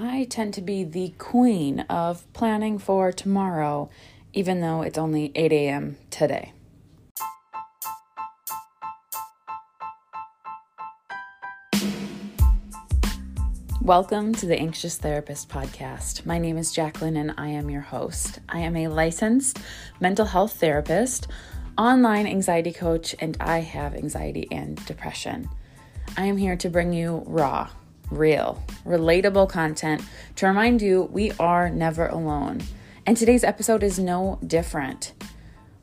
I tend to be the queen of planning for tomorrow, even though it's only 8 a.m. today. Welcome to the Anxious Therapist Podcast. My name is Jacqueline and I am your host. I am a licensed mental health therapist, online anxiety coach, and I have anxiety and depression. I am here to bring you raw, real, relatable content to remind you we are never alone. And today's episode is no different.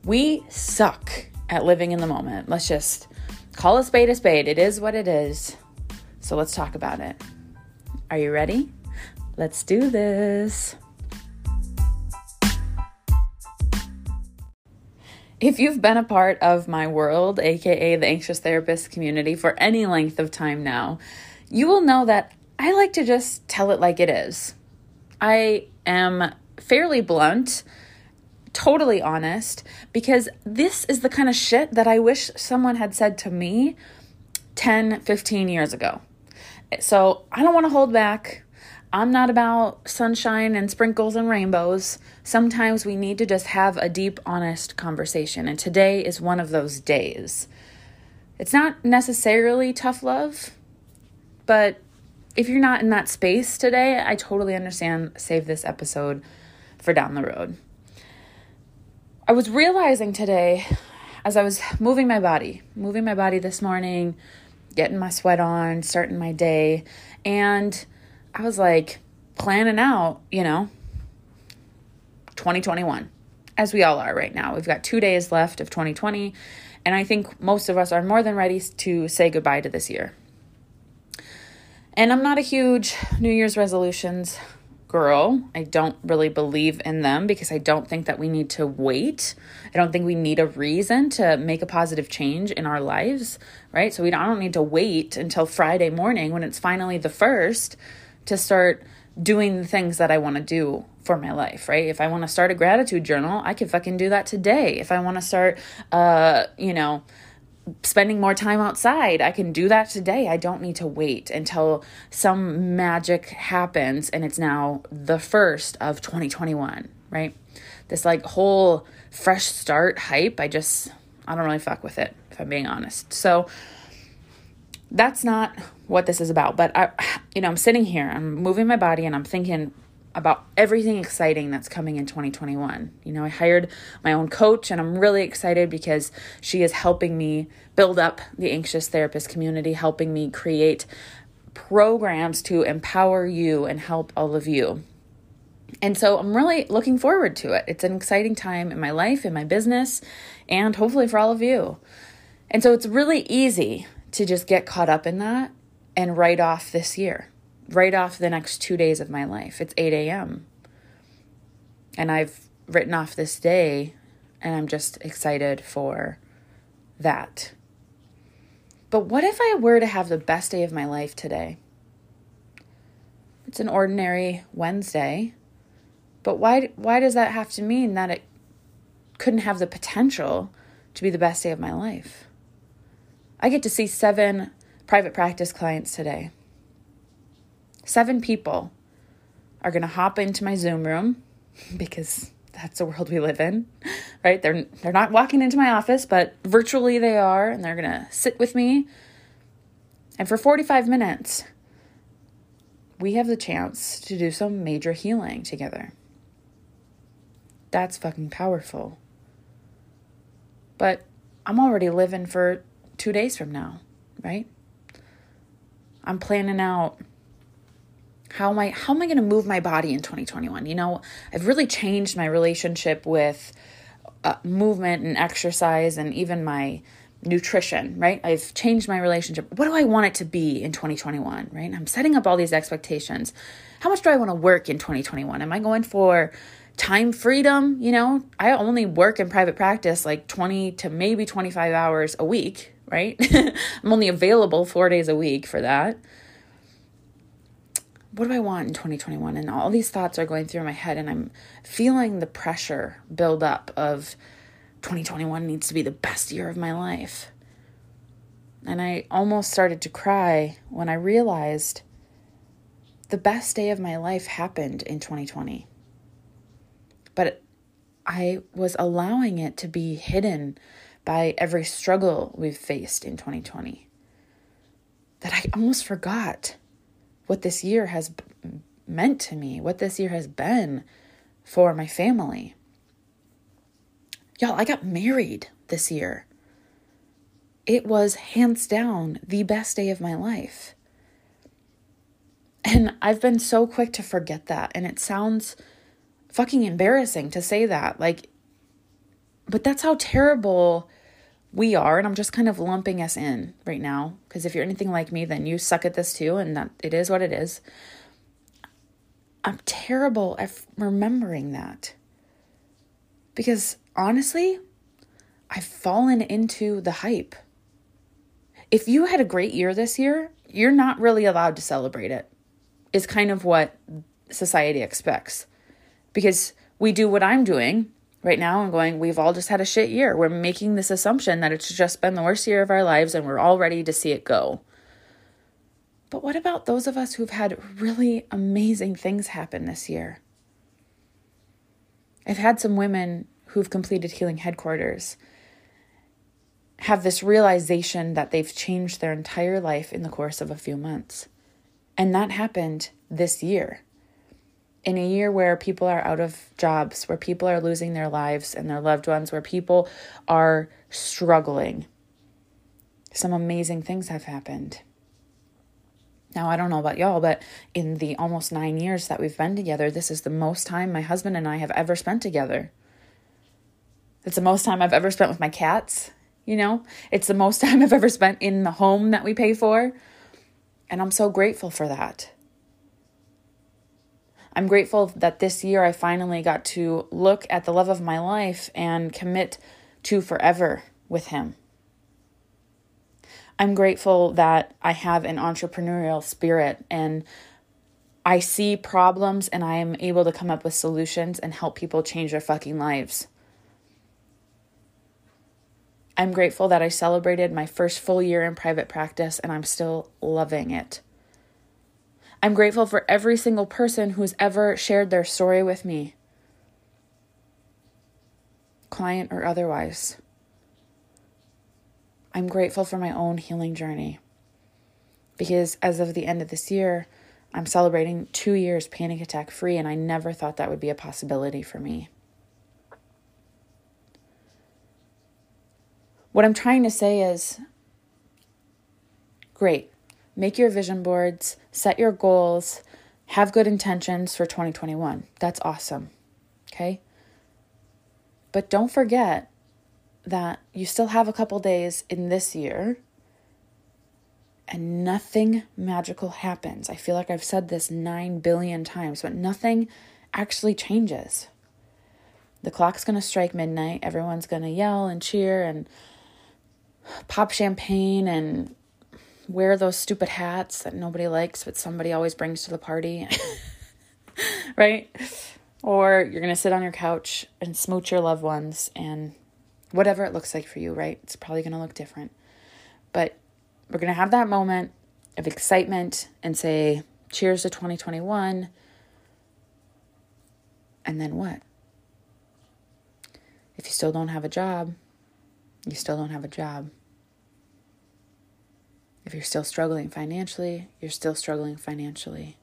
We suck at living in the moment. Let's just call a spade a spade. It is what it is. So let's talk about it. Are you ready? Let's do this. If you've been a part of my world, aka the anxious therapist community, for any length of time now, you will know that I like to just tell it like it is. I am fairly blunt, totally honest, because this is the kind of shit that I wish someone had said to me 10, 15 years ago. So I don't want to hold back. I'm not about sunshine and sprinkles and rainbows. Sometimes we need to just have a deep, honest conversation. And today is one of those days. It's not necessarily tough love, but if you're not in that space today, I totally understand. Save this episode for down the road. I was realizing today as I was moving my body, moving my body this morning, getting my sweat on, starting my day, and I was like planning out, you know, 2021, as we all are right now. We've got two days left of 2020, and I think most of us are more than ready to say goodbye to this year. And I'm not a huge New Year's resolutions girl. I don't really believe in them because I don't think that we need to wait. I don't think we need a reason to make a positive change in our lives, right? So we don't, need to wait until Friday morning when it's finally the first to start doing the things that I want to do for my life, right? If I want to start a gratitude journal, I can fucking do that today. If I want to start uh, you know, spending more time outside. I can do that today. I don't need to wait until some magic happens and it's now the first of 2021, right? This like whole fresh start hype, I just, I don't really fuck with it, if I'm being honest. So that's not what this is about. But I, you know, I'm sitting here, I'm moving my body and I'm thinking, about everything exciting that's coming in 2021. You know, I hired my own coach and I'm really excited because she is helping me build up the anxious therapist community, helping me create programs to empower you and help all of you. And so I'm really looking forward to it. It's an exciting time in my life, in my business, and hopefully for all of you. And so it's really easy to just get caught up in that and write off this year write off the next two days of my life. It's 8 a.m. And I've written off this day, and I'm just excited for that. But what if I were to have the best day of my life today? It's an ordinary Wednesday, but why, why does that have to mean that it couldn't have the potential to be the best day of my life? I get to see seven private practice clients today. Seven people are going to hop into my Zoom room because that's the world we live in, right? They're they're not walking into my office, but virtually they are, and they're going to sit with me. And for 45 minutes, we have the chance to do some major healing together. That's fucking powerful. But I'm already living for 2 days from now, right? I'm planning out how am I how am I going to move my body in 2021? You know, I've really changed my relationship with uh, movement and exercise and even my nutrition, right? I've changed my relationship. What do I want it to be in 2021, right? I'm setting up all these expectations. How much do I want to work in 2021? Am I going for time freedom? You know, I only work in private practice like 20 to maybe 25 hours a week, right? I'm only available 4 days a week for that what do I want in 2021? And all these thoughts are going through my head, and I'm feeling the pressure build up of 2021 needs to be the best year of my life. And I almost started to cry when I realized the best day of my life happened in 2020. But I was allowing it to be hidden by every struggle we've faced in 2020 that I almost forgot what this year has meant to me, what this year has been for my family. Y'all, I got married this year. It was hands down the best day of my life. And I've been so quick to forget that. And it sounds fucking embarrassing to say that. Like, but that's how terrible we are. And I'm just kind of lumping us in right now. Because if you're anything like me, then you suck at this too. And that it is what it is. I'm terrible at remembering that. Because honestly, I've fallen into the hype. If you had a great year this year, you're not really allowed to celebrate it is kind of what society expects. Because we do what I'm doing right now and going, we've all just had a shit year. We're making this assumption that it's just been the worst year of our lives and we're all ready to see it go. But what about those of us who've had really amazing things happen this year? I've had some women who've completed Healing Headquarters have this realization that they've changed their entire life in the course of a few months. And that happened this year. In a year where people are out of jobs, where people are losing their lives and their loved ones, where people are struggling, some amazing things have happened. Now, I don't know about y'all, but in the almost nine years that we've been together, this is the most time my husband and I have ever spent together. It's the most time I've ever spent with my cats, you know? It's the most time I've ever spent in the home that we pay for. And I'm so grateful for that. I'm grateful that this year I finally got to look at the love of my life and commit to forever with him. I'm grateful that I have an entrepreneurial spirit and I see problems and I am able to come up with solutions and help people change their fucking lives. I'm grateful that I celebrated my first full year in private practice and I'm still loving it. I'm grateful for every single person who's ever shared their story with me, client or otherwise. I'm grateful for my own healing journey because as of the end of this year, I'm celebrating two years panic attack free, and I never thought that would be a possibility for me. What I'm trying to say is great. Make your vision boards, set your goals, have good intentions for 2021. That's awesome. Okay? But don't forget that you still have a couple days in this year and nothing magical happens. I feel like I've said this 9 billion times, but nothing actually changes. The clock's going to strike midnight. Everyone's going to yell and cheer and pop champagne and wear those stupid hats that nobody likes but somebody always brings to the party. right? Or you're going to sit on your couch and smooch your loved ones and whatever it looks like for you, right? It's probably going to look different. But we're going to have that moment of excitement and say, cheers to 2021. And then what? If you still don't have a job, you still don't have a job. If you're still struggling financially, you're still struggling financially.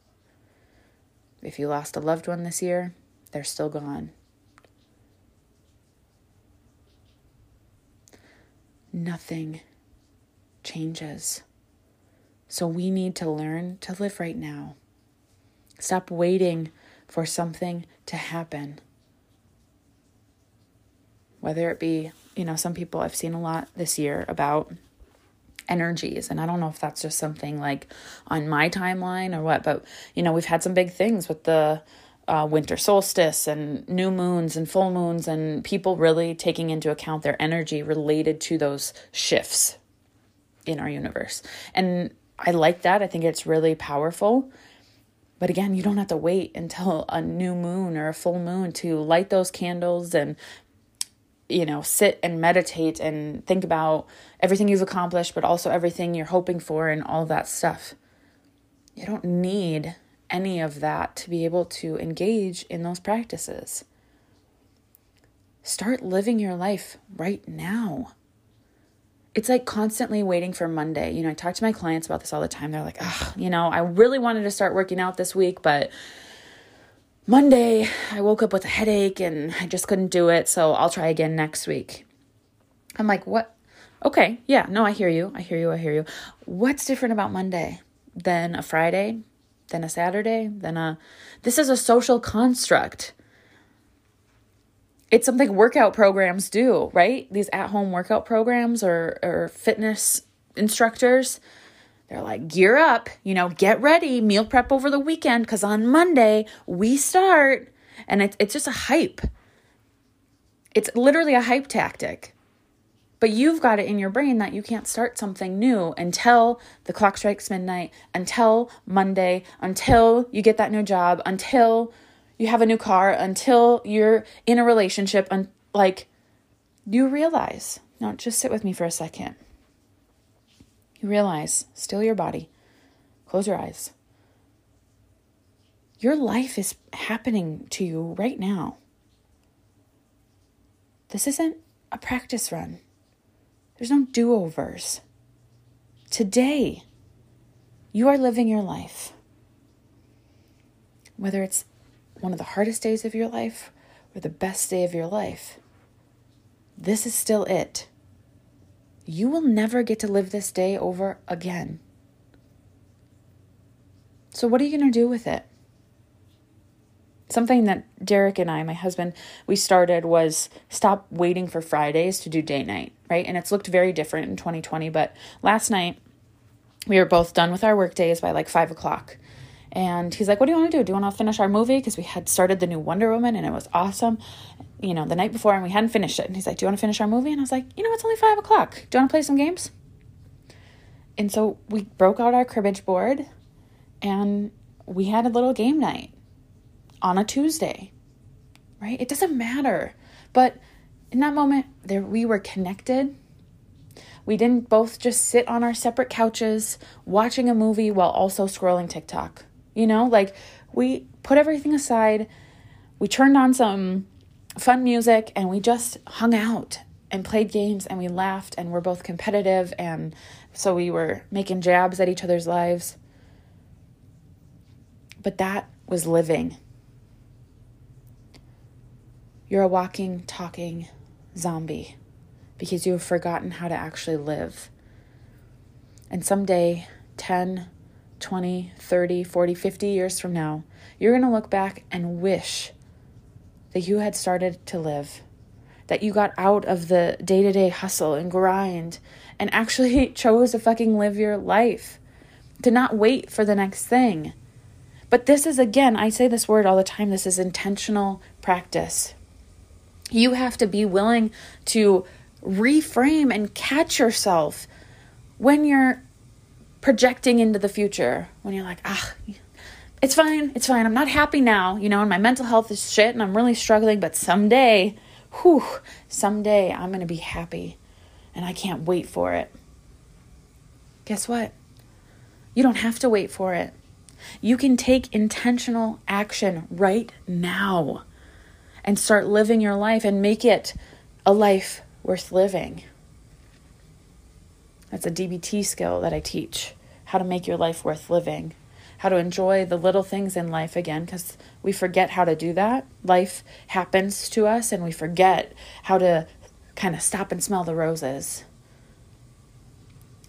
If you lost a loved one this year, they're still gone. Nothing changes. So we need to learn to live right now. Stop waiting for something to happen. Whether it be you know, some people I've seen a lot this year about energies and i don't know if that's just something like on my timeline or what but you know we've had some big things with the uh, winter solstice and new moons and full moons and people really taking into account their energy related to those shifts in our universe. And i like that. I think it's really powerful. But again you don't have to wait until a new moon or a full moon to light those candles and you know, sit and meditate and think about everything you've accomplished, but also everything you're hoping for and all that stuff. You don't need any of that to be able to engage in those practices. Start living your life right now. It's like constantly waiting for Monday. You know, I talk to my clients about this all the time. They're like, oh, you know, I really wanted to start working out this week, but Monday I woke up with a headache and I just couldn't do it. So I'll try again next week. I'm like, what? Okay, yeah, no, I hear you. I hear you. I hear you. What's different about Monday than a Friday, than a Saturday, than a. This is a social construct. It's something workout programs do, right? These at home workout programs or, or fitness instructors. They're like, gear up, you know, get ready, meal prep over the weekend, because on Monday we start. And it's, it's just a hype. It's literally a hype tactic. But you've got it in your brain that you can't start something new until the clock strikes midnight, until Monday, until you get that new job, until you have a new car, until you're in a relationship. And like, you realize, now just sit with me for a second. You realize, still your body, close your eyes. Your life is happening to you right now. This isn't a practice run. There's no do overs. Today, you are living your life. Whether it's one of the hardest days of your life or the best day of your life, this is still it. You will never get to live this day over again. So, what are you going to do with it? something that Derek and I, my husband, we started was stop waiting for Fridays to do date night, right? And it's looked very different in 2020. But last night, we were both done with our work days by like five o'clock. And he's like, What do you want to do? Do you want to finish our movie? Because we had started the new Wonder Woman and it was awesome, you know, the night before and we hadn't finished it. And he's like, Do you want to finish our movie? And I was like, You know, it's only five o'clock. Do you want to play some games? And so we broke out our cribbage board and we had a little game night on a Tuesday, right? It doesn't matter. But in that moment, there we were connected. We didn't both just sit on our separate couches watching a movie while also scrolling TikTok. You know, like we put everything aside. We turned on some fun music and we just hung out and played games and we laughed and we're both competitive and so we were making jabs at each other's lives. But that was living. You're a walking, talking zombie because you have forgotten how to actually live. And someday, 10, 20, 30, 40, 50 years from now, you're going to look back and wish that you had started to live, that you got out of the day to day hustle and grind and actually chose to fucking live your life, to not wait for the next thing. But this is, again, I say this word all the time this is intentional practice. You have to be willing to reframe and catch yourself when you're projecting into the future, when you're like, ah, it's fine, it's fine. I'm not happy now, you know, and my mental health is shit and I'm really struggling, but someday, whew, someday I'm to be happy and I can't wait for it. Guess what? You don't have to wait for it. You can take intentional action right now and start living your life and make it a life worth living. That's a DBT skill that I teach how to make your life worth living, how to enjoy the little things in life again, because we forget how to do that. Life happens to us and we forget how to kind of stop and smell the roses.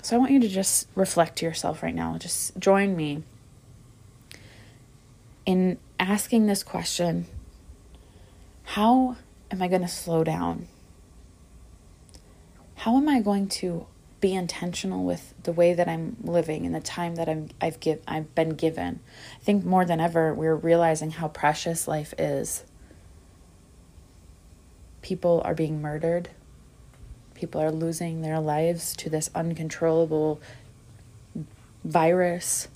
So I want you to just reflect to yourself right now. Just join me in asking this question how am I going to slow down? How am I going to be intentional with the way that I'm living and the time that I'm I've give I've been given. I think more than ever we're realizing how precious life is. People are being murdered. People are losing their lives to this uncontrollable virus.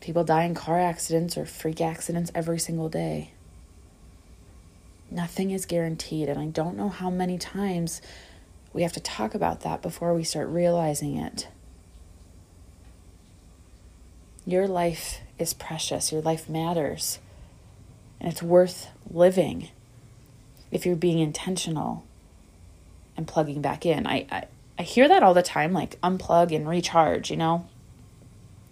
People die in car accidents or freak accidents every single day. Nothing is guaranteed, and I don't know how many times we have to talk about that before we start realizing it. Your life is precious, your life matters, and it's worth living if you're being intentional and plugging back in. I, I, I hear that all the time like unplug and recharge, you know?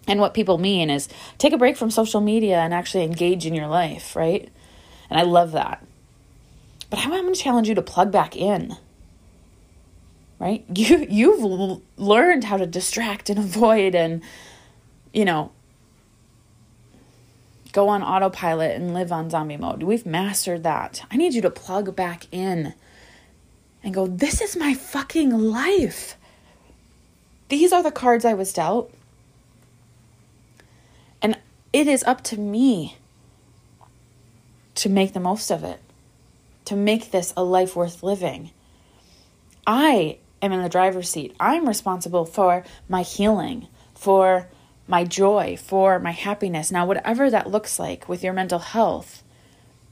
And what people mean is take a break from social media and actually engage in your life, right? And I love that. But I'm going to challenge you to plug back in. Right? You you've l- learned how to distract and avoid and you know go on autopilot and live on zombie mode. We've mastered that. I need you to plug back in and go, "This is my fucking life." These are the cards I was dealt. And it is up to me to make the most of it to make this a life worth living. I am in the driver's seat. I'm responsible for my healing, for my joy, for my happiness. Now, whatever that looks like with your mental health,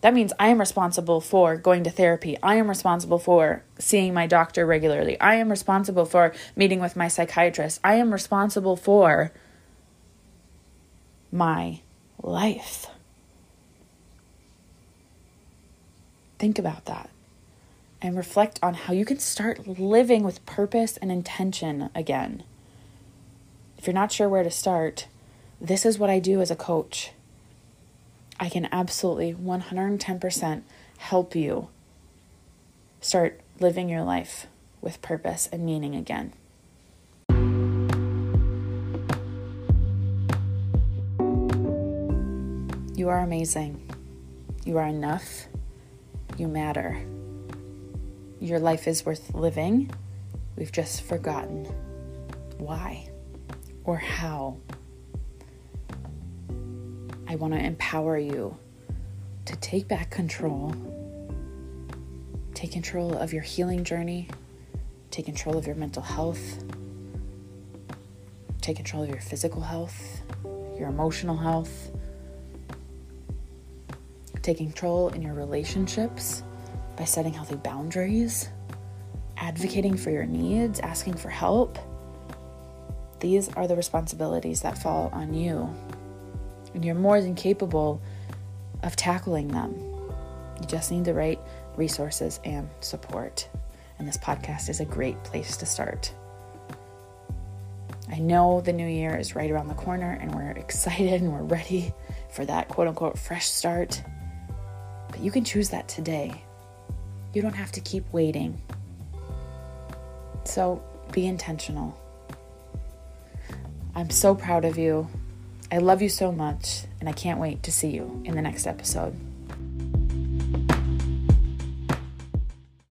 that means I am responsible for going to therapy. I am responsible for seeing my doctor regularly. I am responsible for meeting with my psychiatrist. I am responsible for my life. Think about that and reflect on how you can start living with purpose and intention again. If you're not sure where to start, this is what I do as a coach. I can absolutely 110% help you start living your life with purpose and meaning again. You are amazing. You are enough you matter. Your life is worth living. We've just forgotten why or how. I want to empower you to take back control. Take control of your healing journey. Take control of your mental health. Take control of your physical health, your emotional health, taking control in your relationships by setting healthy boundaries, advocating for your needs, asking for help. These are the responsibilities that fall on you. And you're more than capable of tackling them. You just need the right resources and support. And this podcast is a great place to start. I know the new year is right around the corner and we're excited and we're ready for that quote unquote fresh start. But you can choose that today. You don't have to keep waiting. So be intentional. I'm so proud of you. I love you so much, and I can't wait to see you in the next episode.